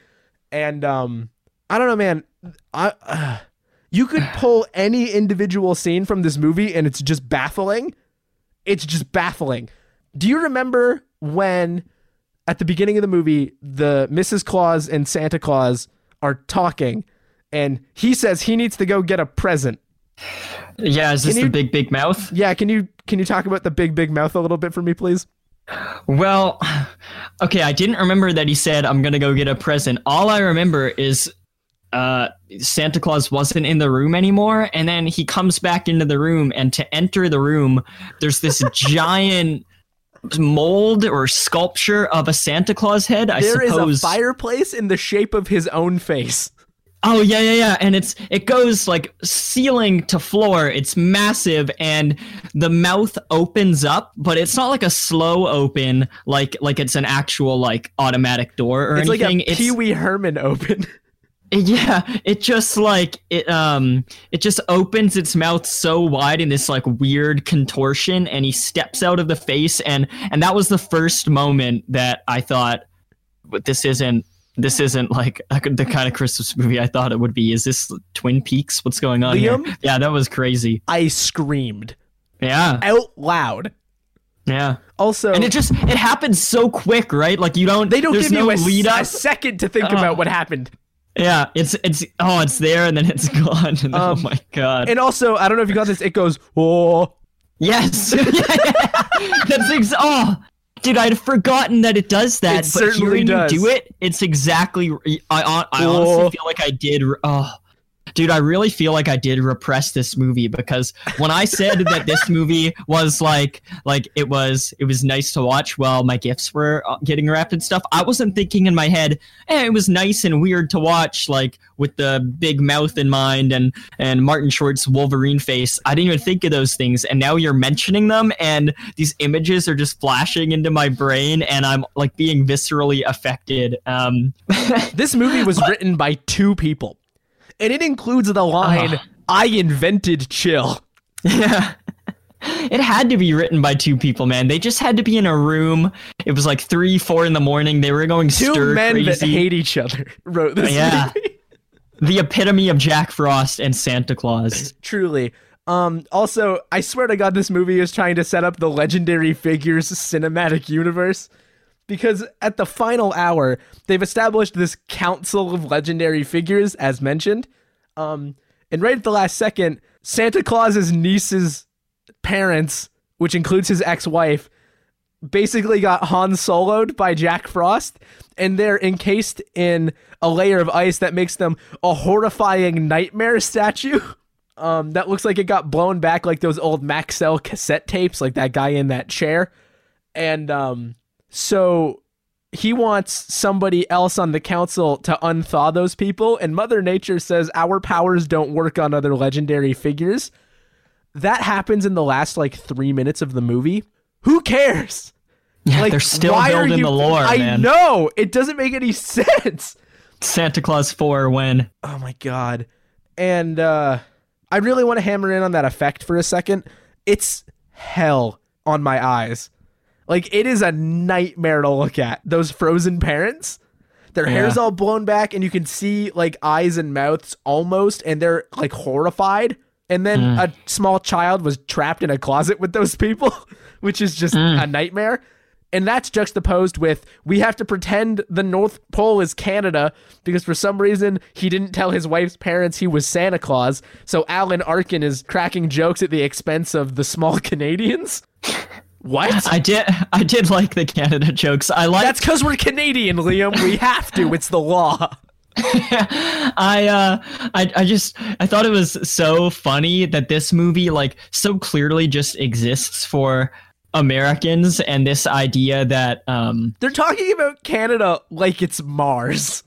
And um, I don't know, man. I, uh, you could pull any individual scene from this movie and it's just baffling. It's just baffling. Do you remember when at the beginning of the movie, the Mrs. Claus and Santa Claus are talking, and he says he needs to go get a present. yeah, is this can the big big mouth? Yeah, can you can you talk about the big big mouth a little bit for me, please? Well, okay, I didn't remember that he said I'm gonna go get a present. All I remember is uh, Santa Claus wasn't in the room anymore, and then he comes back into the room, and to enter the room, there's this giant mold or sculpture of a Santa Claus head. I There is suppose. a fireplace in the shape of his own face. Oh yeah, yeah, yeah, and it's it goes like ceiling to floor. It's massive, and the mouth opens up, but it's not like a slow open, like like it's an actual like automatic door or It's like anything. a Pee Wee Herman open. yeah, it just like it um it just opens its mouth so wide in this like weird contortion, and he steps out of the face, and and that was the first moment that I thought, but this isn't this isn't like a- the kind of Christmas movie I thought it would be. Is this Twin Peaks? What's going on Liam? here? Yeah, that was crazy. I screamed Yeah, out loud. yeah. Also, And it just it happens so quick, right? Like you don't they don't give no you a, lead a second to think Oh. about what happened. Yeah, it's it's oh, it's there and then it's gone. And then, oh Um, my god. And also, I don't know if you got this. It goes, oh, Yes. That's ex- oh, dude, I'd forgotten that it does that. It but certainly hearing does. you do it, it's exactly. I I, I Oh. honestly feel like I did. Oh, dude, I really feel like I did repress this movie because when I said that this movie was like, like it was, it was nice to watch while my gifts were uh, getting wrapped and stuff. I wasn't thinking in my head, eh, it was nice and weird to watch, like with the big mouth in mind and and Martin Short's Wolverine face. I didn't even think of those things, and now you're mentioning them, and these images are just flashing into my brain, and I'm like being viscerally affected. Um, this movie was written by two people and it includes the line, uh, "I invented chill." Yeah. It had to be written by two people, man. They just had to be in a room. It was like three, four in the morning. They were going two men crazy. that hate each other wrote this. Yeah, movie. the epitome of Jack Frost and Santa Claus. Truly. Um, also, I swear to God, this movie is trying to set up the legendary figures cinematic universe because at the final hour, they've established this council of legendary figures, as mentioned. Um, and right at the last second, Santa Claus's niece's parents, which includes his ex-wife, basically got Han Soloed by Jack Frost, and they're encased in a layer of ice that makes them a horrifying nightmare statue. Um, that looks like it got blown back like those old Maxell cassette tapes, like that guy in that chair. And um, so he wants somebody else on the council to unthaw those people, and Mother Nature says our powers don't work on other legendary figures. That happens in the last like three minutes of the movie. Who cares? Yeah, like, they're still building you, the lore. I man. know it doesn't make any sense. Santa Claus four when? Oh my god! And uh, I really want to hammer in on that effect for a second. It's hell on my eyes. Like it is a nightmare to look at. Those frozen parents, their yeah. hair's all blown back, and you can see like eyes and mouths almost, and they're like horrified. And then mm. a small child was trapped in a closet with those people, which is just mm. a nightmare. And that's juxtaposed with we have to pretend the North Pole is Canada because for some reason he didn't tell his wife's parents he was Santa Claus. So Alan Arkin is cracking jokes at the expense of the small Canadians. What? I did. I did like the Canada jokes. I like. That's because we're Canadian, Liam. We have to. It's the law. I uh I I just I thought it was so funny that this movie like so clearly just exists for Americans and this idea that um they're talking about Canada like it's Mars.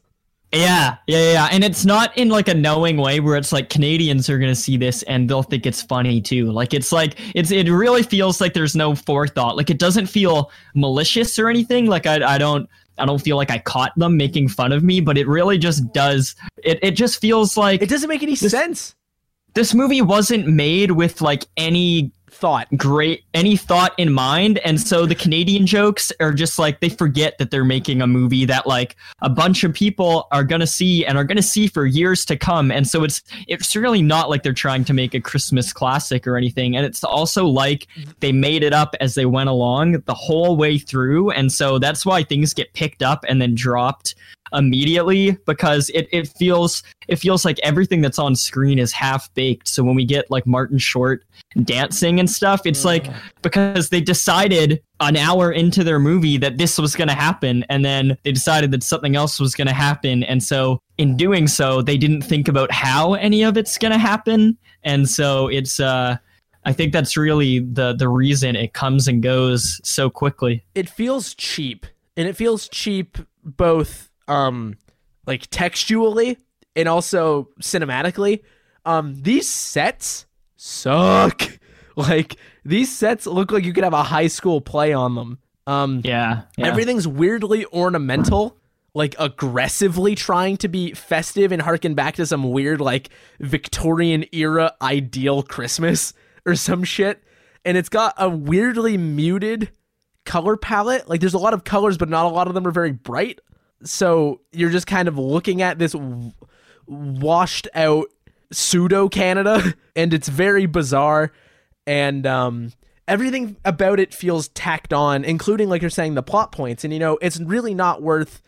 Yeah, yeah, yeah, and it's not in like a knowing way where it's like Canadians are gonna see this and they'll think it's funny too. Like it's like it's it really feels like there's no forethought. Like it doesn't feel malicious or anything. Like I I don't I don't feel like I caught them making fun of me, but it really just does. It it just feels like it doesn't make any this, sense. This movie wasn't made with like any thought great any thought in mind and so the canadian jokes are just like they forget that they're making a movie that like a bunch of people are gonna see and are gonna see for years to come and so it's it's really not like they're trying to make a christmas classic or anything and it's also like they made it up as they went along the whole way through and so that's why things get picked up and then dropped immediately because it, it feels it feels like everything that's on screen is half baked. So when we get like Martin Short dancing and stuff, it's like because they decided an hour into their movie that this was going to happen and then they decided that something else was going to happen and so in doing so they didn't think about how any of it's going to happen and so it's uh I think that's really the the reason it comes and goes so quickly. It feels cheap. And it feels cheap both um like textually and also cinematically. Um these sets suck. Like these sets look like you could have a high school play on them. Um yeah, yeah. everything's weirdly ornamental like aggressively trying to be festive and harken back to some weird like Victorian era ideal Christmas or some shit. And it's got a weirdly muted color palette. Like there's a lot of colors, but not a lot of them are very bright so you're just kind of looking at this w- washed out pseudo Canada, and it's very bizarre, and um, everything about it feels tacked on, including like you're saying the plot points, and you know it's really not worth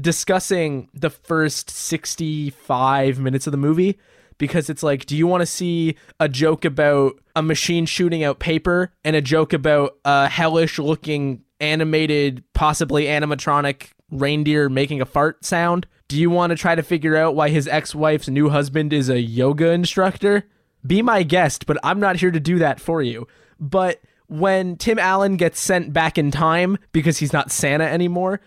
discussing the first 65 minutes of the movie because it's like do you want to see a joke about a machine shooting out paper and a joke about a hellish looking animated possibly animatronic reindeer making a fart sound? Do you want to try to figure out why his ex wife's new husband is a yoga instructor? Be my guest, but I'm not here to do that for you. But when Tim Allen gets sent back in time because he's not Santa anymore,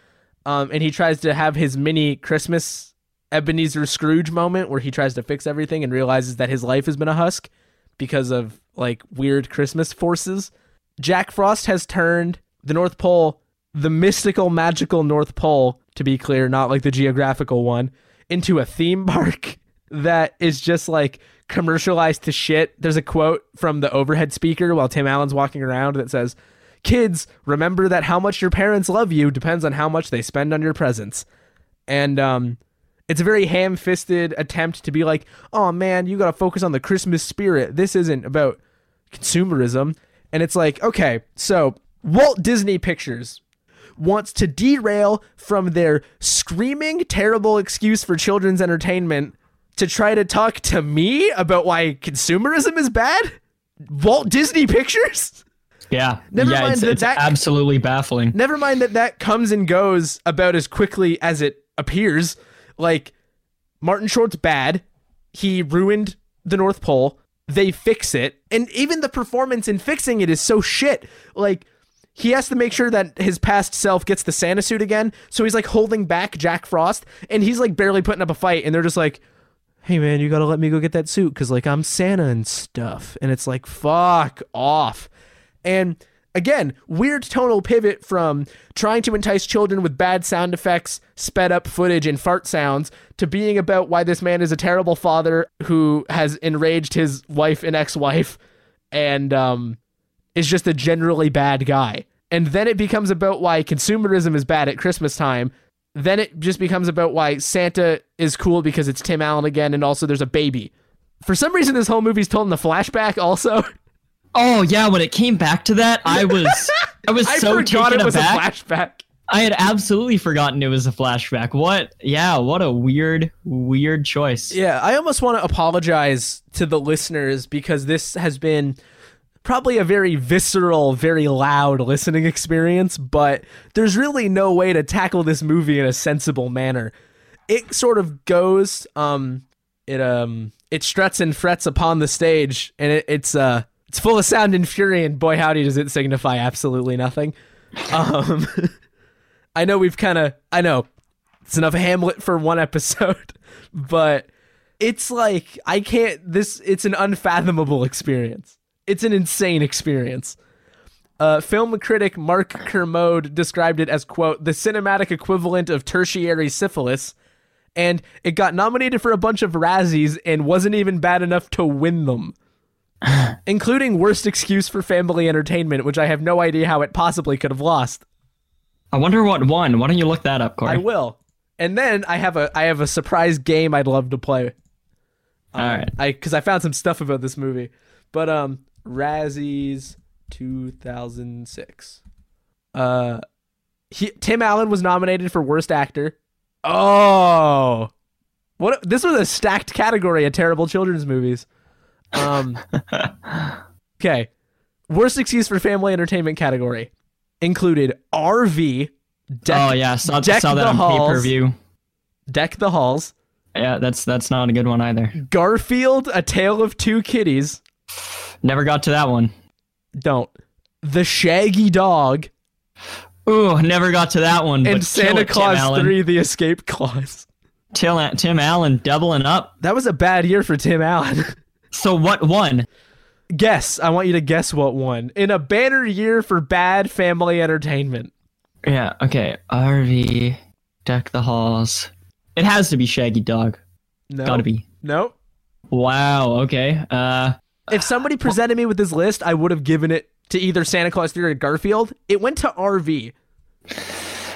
um, and he tries to have his mini Christmas Ebenezer Scrooge moment where he tries to fix everything and realizes that his life has been a husk because of like weird Christmas forces. Jack Frost has turned the North Pole, the mystical, magical North Pole, to be clear, not like the geographical one, into a theme park that is just like commercialized to shit. There's a quote from the overhead speaker while Tim Allen's walking around that says, Kids, remember that how much your parents love you depends on how much they spend on your presents. And um, it's a very ham fisted attempt to be like, oh man, you got to focus on the Christmas spirit. This isn't about consumerism. And it's like, okay, so Walt Disney Pictures wants to derail from their screaming, terrible excuse for children's entertainment to try to talk to me about why consumerism is bad? Walt Disney Pictures? Yeah. Never yeah, mind it's, that it's that- absolutely baffling. Never mind that that comes and goes about as quickly as it appears. Like Martin Short's bad. He ruined the North Pole. They fix it, and even the performance in fixing it is so shit. Like he has to make sure that his past self gets the Santa suit again. So he's like holding back Jack Frost, and he's like barely putting up a fight. And they're just like, "Hey man, you gotta let me go get that suit because like I'm Santa and stuff." And it's like, "Fuck off." And again, weird tonal pivot from trying to entice children with bad sound effects, sped up footage, and fart sounds to being about why this man is a terrible father who has enraged his wife and ex wife and um, is just a generally bad guy. And then it becomes about why consumerism is bad at Christmas time. Then it just becomes about why Santa is cool because it's Tim Allen again, and also there's a baby. For some reason, this whole movie's told in the flashback. Also, Oh yeah, when it came back to that, I was I was I so forgot taken it was aback. a flashback. I had absolutely forgotten it was a flashback. What? Yeah, what a weird, weird choice. Yeah, I almost want to apologize to the listeners because this has been probably a very visceral, very loud listening experience, but there's really no way to tackle this movie in a sensible manner. It sort of goes um it um it struts and frets upon the stage and it, it's uh it's full of sound and fury and boy howdy does it signify absolutely nothing. Um I know we've kind of I know it's enough Hamlet for one episode, but it's like I can't this it's an unfathomable experience. It's an insane experience. Uh, film critic Mark Kermode described it as quote the cinematic equivalent of tertiary syphilis, and it got nominated for a bunch of Razzies and wasn't even bad enough to win them, including worst excuse for family entertainment, which I have no idea how it possibly could have lost. I wonder what won. Why don't you look that up, Corey? I will. And then I have a I have a surprise game I'd love to play. All right. I because I found some stuff about this movie, but um, Razzies 2006. Uh, he, Tim Allen was nominated for worst actor. Oh, what? This was a stacked category of terrible children's movies. Um, okay, worst excuse for family entertainment category included RV. Deck, oh yeah, saw, Deck saw that the on Halls. pay per view. Deck the Halls. Yeah, that's that's not a good one either. Garfield: A Tale of Two Kitties. Never got to that one. Don't. The Shaggy Dog Ooh, never got to that one. and but Santa it, Claus Allen. 3 The Escape Clause. Tim, Tim Allen doubling up. That was a bad year for Tim Allen. So what won? guess. I want you to guess what won. In a banner year for bad family entertainment. Yeah. Okay. RV, deck the halls. It has to be Shaggy Dog. No. Gotta be. Nope. Wow. Okay. Uh. If somebody presented me with this list, I would have given it to either Santa Clause 3 or Garfield. It went to RV.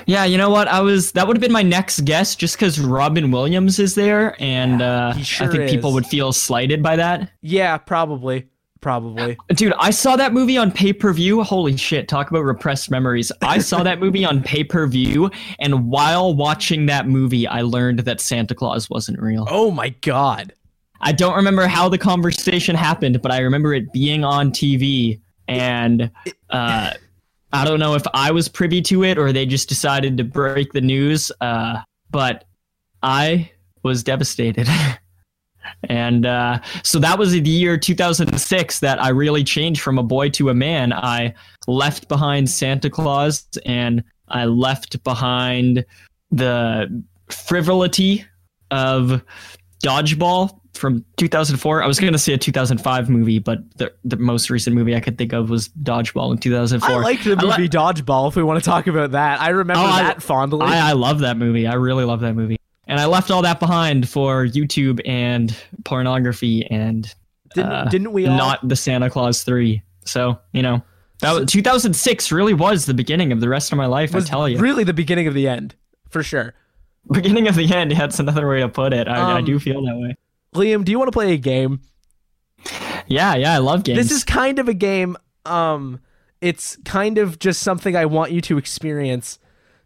Yeah. You know what? I was. That would have been my next guess, just because Robin Williams is there, and uh, sure I think people would feel slighted by that. Yeah, probably. Probably. Dude, I saw that movie on pay per view. Holy shit, talk about repressed memories. I saw that movie on pay per view, and while watching that movie, I learned that Santa Claus wasn't real. Oh my god. I don't remember how the conversation happened, but I remember it being on TV, and uh, I don't know if I was privy to it or they just decided to break the news. Uh, but I was devastated. and uh, so that was the year 2006 that I really changed from a boy to a man. I left behind Santa Claus and I left behind the frivolity of dodgeball from 2004. I was going to say a 2005 movie, but the, the most recent movie I could think of was Dodgeball in 2004. I like the movie li- Dodgeball. If we want to talk about that, I remember oh, that I, fondly. I, I love that movie. I really love that movie, and I left all that behind for YouTube and pornography and didn't, uh, didn't we all? Not the Santa Clause three. So you know. That was, 2006 really was the beginning of the rest of my life. I tell you, really the beginning of the end, for sure. Beginning of the end. That's another way to put it. I, um, I do feel that way. Liam, do you want to play a game? Yeah, yeah, I love games. This is kind of a game. Um, it's kind of just something I want you to experience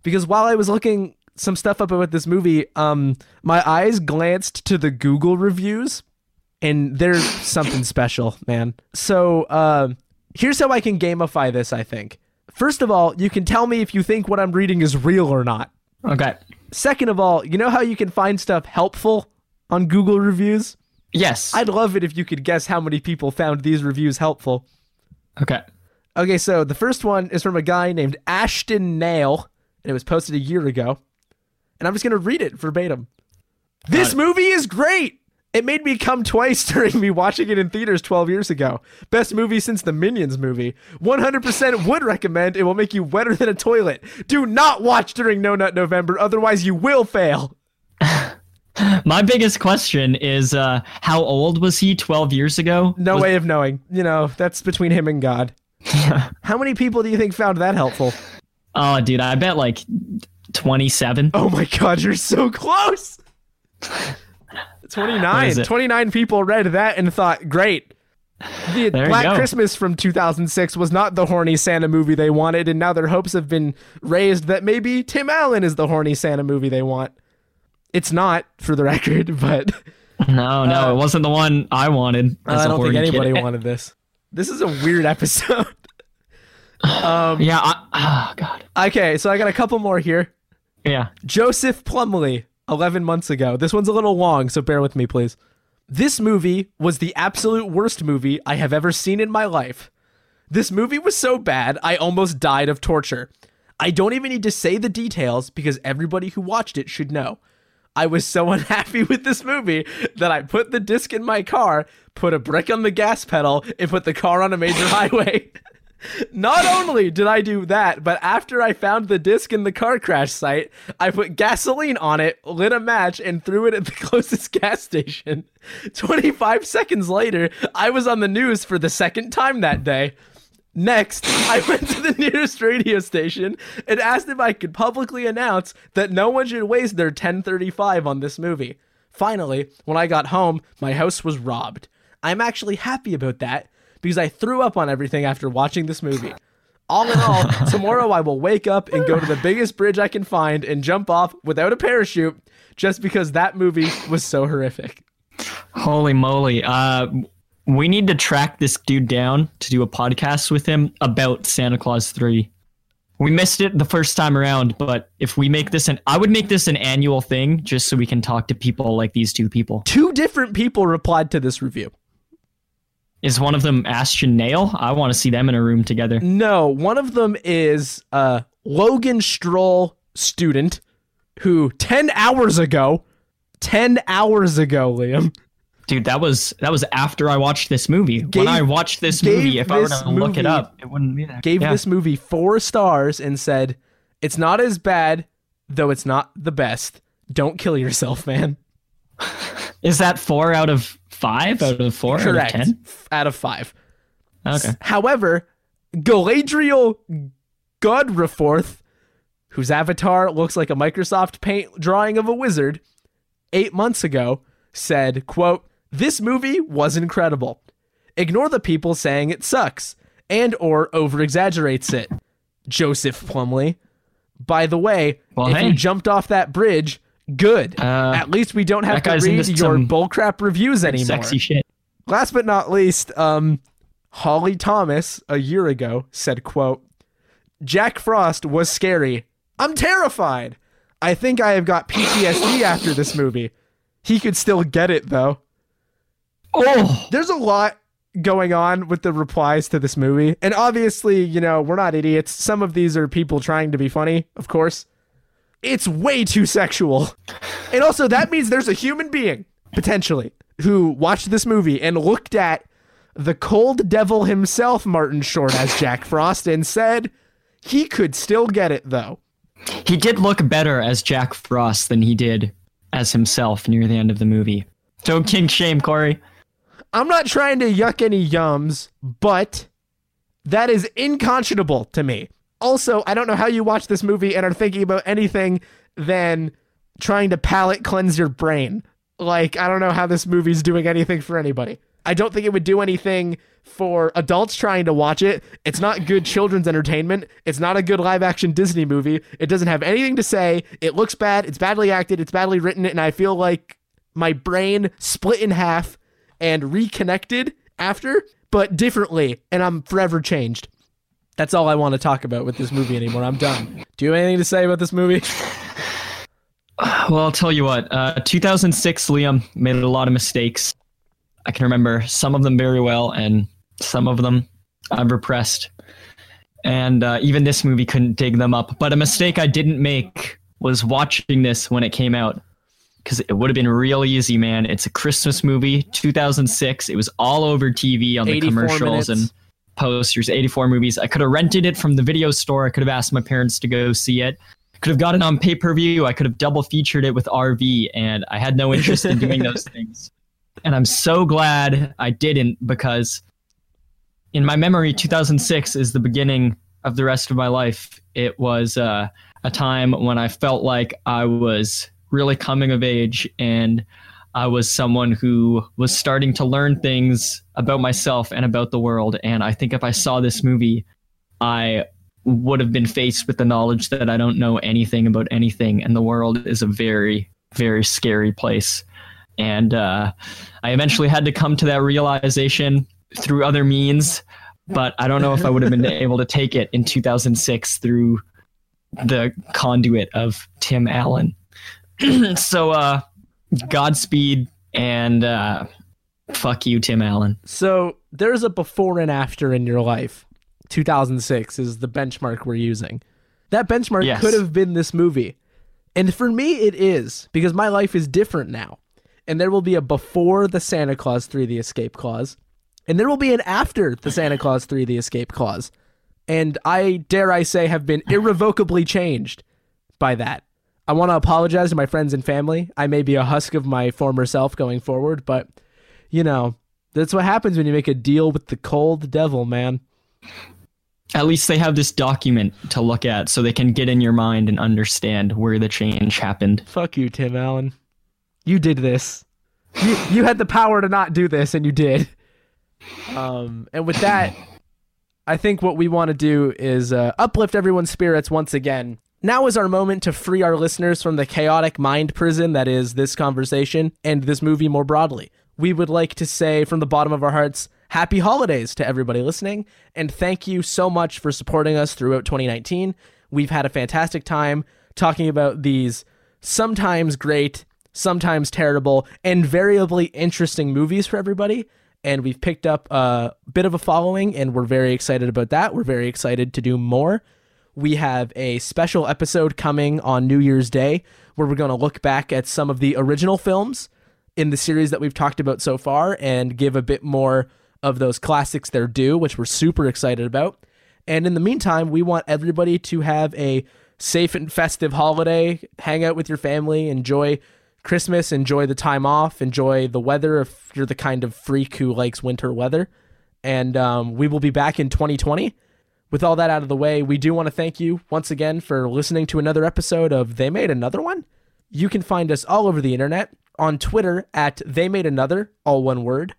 because while I was looking some stuff up about this movie, um, my eyes glanced to the Google reviews, and there's something special, man. So, uh, here's how I can gamify this. I think. First of all, you can tell me if you think what I'm reading is real or not. Okay. Second of all, you know how you can find stuff helpful on Google reviews? Yes. I'd love it if you could guess how many people found these reviews helpful. Okay. Okay, so the first one is from a guy named Ashton Nail, and it was posted a year ago. And I'm just going to read it verbatim. This movie is great. It made me come twice during me watching it in theaters 12 years ago. Best movie since the Minions movie. 100% would recommend. It will make you wetter than a toilet. Do not watch during No Nut November, otherwise you will fail. My biggest question is uh, how old was he 12 years ago? No was- way of knowing. You know, that's between him and God. how many people do you think found that helpful? Oh, dude, I bet like 27. Oh my God, you're so close. 29. 29 people read that and thought, great. The there Black Christmas from 2006 was not the horny Santa movie they wanted, and now their hopes have been raised that maybe Tim Allen is the horny Santa movie they want. It's not, for the record, but no, no, uh, it wasn't the one I wanted. I don't think anybody kid. wanted this. This is a weird episode. um, yeah. I, oh God. Okay, so I got a couple more here. Yeah. Joseph Plumley, 11 months ago. This one's a little long, so bear with me, please. This movie was the absolute worst movie I have ever seen in my life. This movie was so bad, I almost died of torture. I don't even need to say the details because everybody who watched it should know. I was so unhappy with this movie that I put the disc in my car, put a brick on the gas pedal, and put the car on a major highway. Not only did I do that, but after I found the disc in the car crash site, I put gasoline on it, lit a match, and threw it at the closest gas station. 25 seconds later, I was on the news for the second time that day. Next, I went to the nearest radio station and asked if I could publicly announce that no one should waste their 1035 on this movie. Finally, when I got home, my house was robbed. I'm actually happy about that because I threw up on everything after watching this movie. All in all, tomorrow I will wake up and go to the biggest bridge I can find and jump off without a parachute just because that movie was so horrific. Holy moly. Uh, we need to track this dude down to do a podcast with him about Santa Clause 3. We missed it the first time around, but if we make this an I would make this an annual thing just so we can talk to people like these two people. Two different people replied to this review. Is one of them Ashton Nail? I want to see them in a room together. No, one of them is uh, Logan Stroll student who 10 hours ago 10 hours ago, Liam, Dude, that was that was after I watched this movie. Gave, when I watched this movie, if I were to movie, look it up, it wouldn't be there. Gave yeah. this movie four stars and said, "It's not as bad, though it's not the best. Don't kill yourself, man." Is that four out of five? Out of four? Correct. Out of, 10? out of five. Okay. However, Galadriel Godreforth, whose avatar looks like a Microsoft Paint drawing of a wizard, eight months ago said, "quote this movie was incredible. Ignore the people saying it sucks and or over exaggerates it. Joseph Plumley. By the way, well, if hey. you jumped off that bridge, good. Uh, At least we don't have to read your bullcrap reviews anymore. Sexy shit. Last but not least, um, Holly Thomas a year ago said, "quote Jack Frost was scary. I'm terrified. I think I have got PTSD after this movie. He could still get it though. Oh, There's a lot going on with the replies to this movie. And obviously, you know, we're not idiots. Some of these are people trying to be funny, of course. It's way too sexual. And also, that means there's a human being, potentially, who watched this movie and looked at the cold devil himself, Martin Short, as Jack Frost, and said he could still get it, though. he did look better as Jack Frost than he did as himself near the end of the movie. So king shame, Corey. I'm not trying to yuck any yums, but that is inconscionable to me. Also, I don't know how you watch this movie and are thinking about anything than trying to palate cleanse your brain. Like, I don't know how this movie's doing anything for anybody. I don't think it would do anything for adults trying to watch it. It's not good children's entertainment. It's not a good live action Disney movie. It doesn't have anything to say. It looks bad. It's badly acted. It's badly written. And I feel like my brain split in half and reconnected after, but differently. And I'm forever changed. That's all I want to talk about with this movie anymore. I'm done. Do you have anything to say about this movie? Well, I'll tell you what. Uh, 2006, Liam made a lot of mistakes. I can remember some of them very well, and some of them I've repressed. And uh, even this movie couldn't dig them up. But a mistake I didn't make was watching this when it came out. Because it would have been real easy, man. It's a Christmas movie, 2006. It was all over TV on the commercials minutes. and posters, 84 movies. I could have rented it from the video store. I could have asked my parents to go see it. I could have got it on pay per view. I could have double featured it with RV, and I had no interest in doing those things. And I'm so glad I didn't because, in my memory, 2006 is the beginning of the rest of my life. It was uh, a time when I felt like I was really coming of age and I was someone who was starting to learn things about myself and about the world. And I think if I saw this movie, I would have been faced with the knowledge that I don't know anything about anything, and the world is a very, very scary place. And uh, I eventually had to come to that realization through other means, but I don't know if I would have been able to take it in 2006 through the conduit of Tim Allen. so, uh, Godspeed and uh, fuck you, Tim Allen. So there's a before and after in your life. 2006 is the benchmark we're using. That benchmark Yes. could have been this movie. And for me, it is because my life is different now. And there will be a before the Santa Clause 3 The Escape Clause. And there will be an after the Santa Clause 3 The Escape Clause. And I, dare I say, have been irrevocably changed by that. I want to apologize to my friends and family. I may be a husk of my former self going forward, but, you know, that's what happens when you make a deal with the cold devil, man. At least they have this document to look at so they can get in your mind and understand where the change happened. Fuck you, Tim Allen. You did this. You, you had the power to not do this, and you did. Um, and with that, I think what we want to do is uh, uplift everyone's spirits once again. Now is our moment to free our listeners from the chaotic mind prison that is this conversation and this movie more broadly. We would like to say from the bottom of our hearts, happy holidays to everybody listening, and thank you so much for supporting us throughout 2019. We've had a fantastic time talking about these sometimes great, sometimes terrible, and variably interesting movies for everybody. And we've picked up a bit of a following, and we're very excited about that. We're very excited to do more. We have a special episode coming on New Year's Day where we're going to look back at some of the original films in the series that we've talked about so far and give a bit more of those classics their due, which we're super excited about. And in the meantime, we want everybody to have a safe and festive holiday, hang out with your family, enjoy Christmas, enjoy the time off, enjoy the weather if you're the kind of freak who likes winter weather. And um, we will be back in 2020. With all that out of the way, we do want to thank you once again for listening to another episode of They Made Another One. You can find us all over the internet on Twitter at They Made Another, all one word,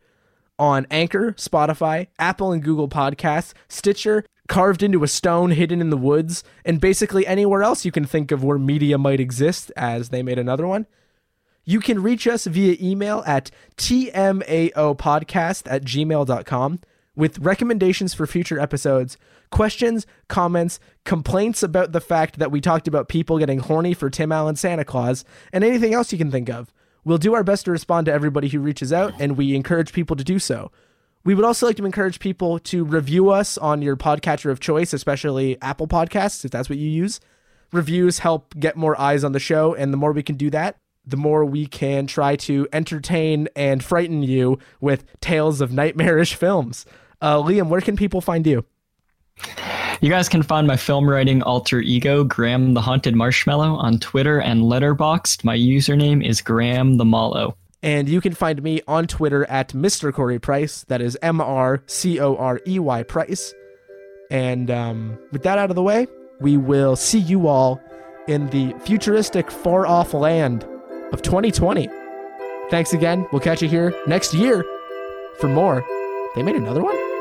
on Anchor, Spotify, Apple and Google Podcasts, Stitcher, carved into a stone hidden in the woods, and basically anywhere else you can think of where media might exist as They Made Another One. You can reach us via email at tmaopodcast at gmail.com with recommendations for future episodes, questions, comments, complaints about the fact that we talked about people getting horny for Tim Allen Santa Claus, and anything else you can think of. We'll do our best to respond to everybody who reaches out, and we encourage people to do so. We would also like to encourage people to review us on your podcatcher of choice, especially Apple Podcasts, if that's what you use. Reviews help get more eyes on the show, and the more we can do that, the more we can try to entertain and frighten you with tales of nightmarish films. Uh, Liam, where can people find you? You guys can find my film writing alter ego, Graham the Haunted Marshmallow, on Twitter and Letterboxd. My username is Graham the Mallow. And you can find me on Twitter at Mr. Corey Price. That is M R C O R E Y Price. And um, with that out of the way, we will see you all in the futuristic, far off land of 2020. Thanks again. We'll catch you here next year for more. They made another one?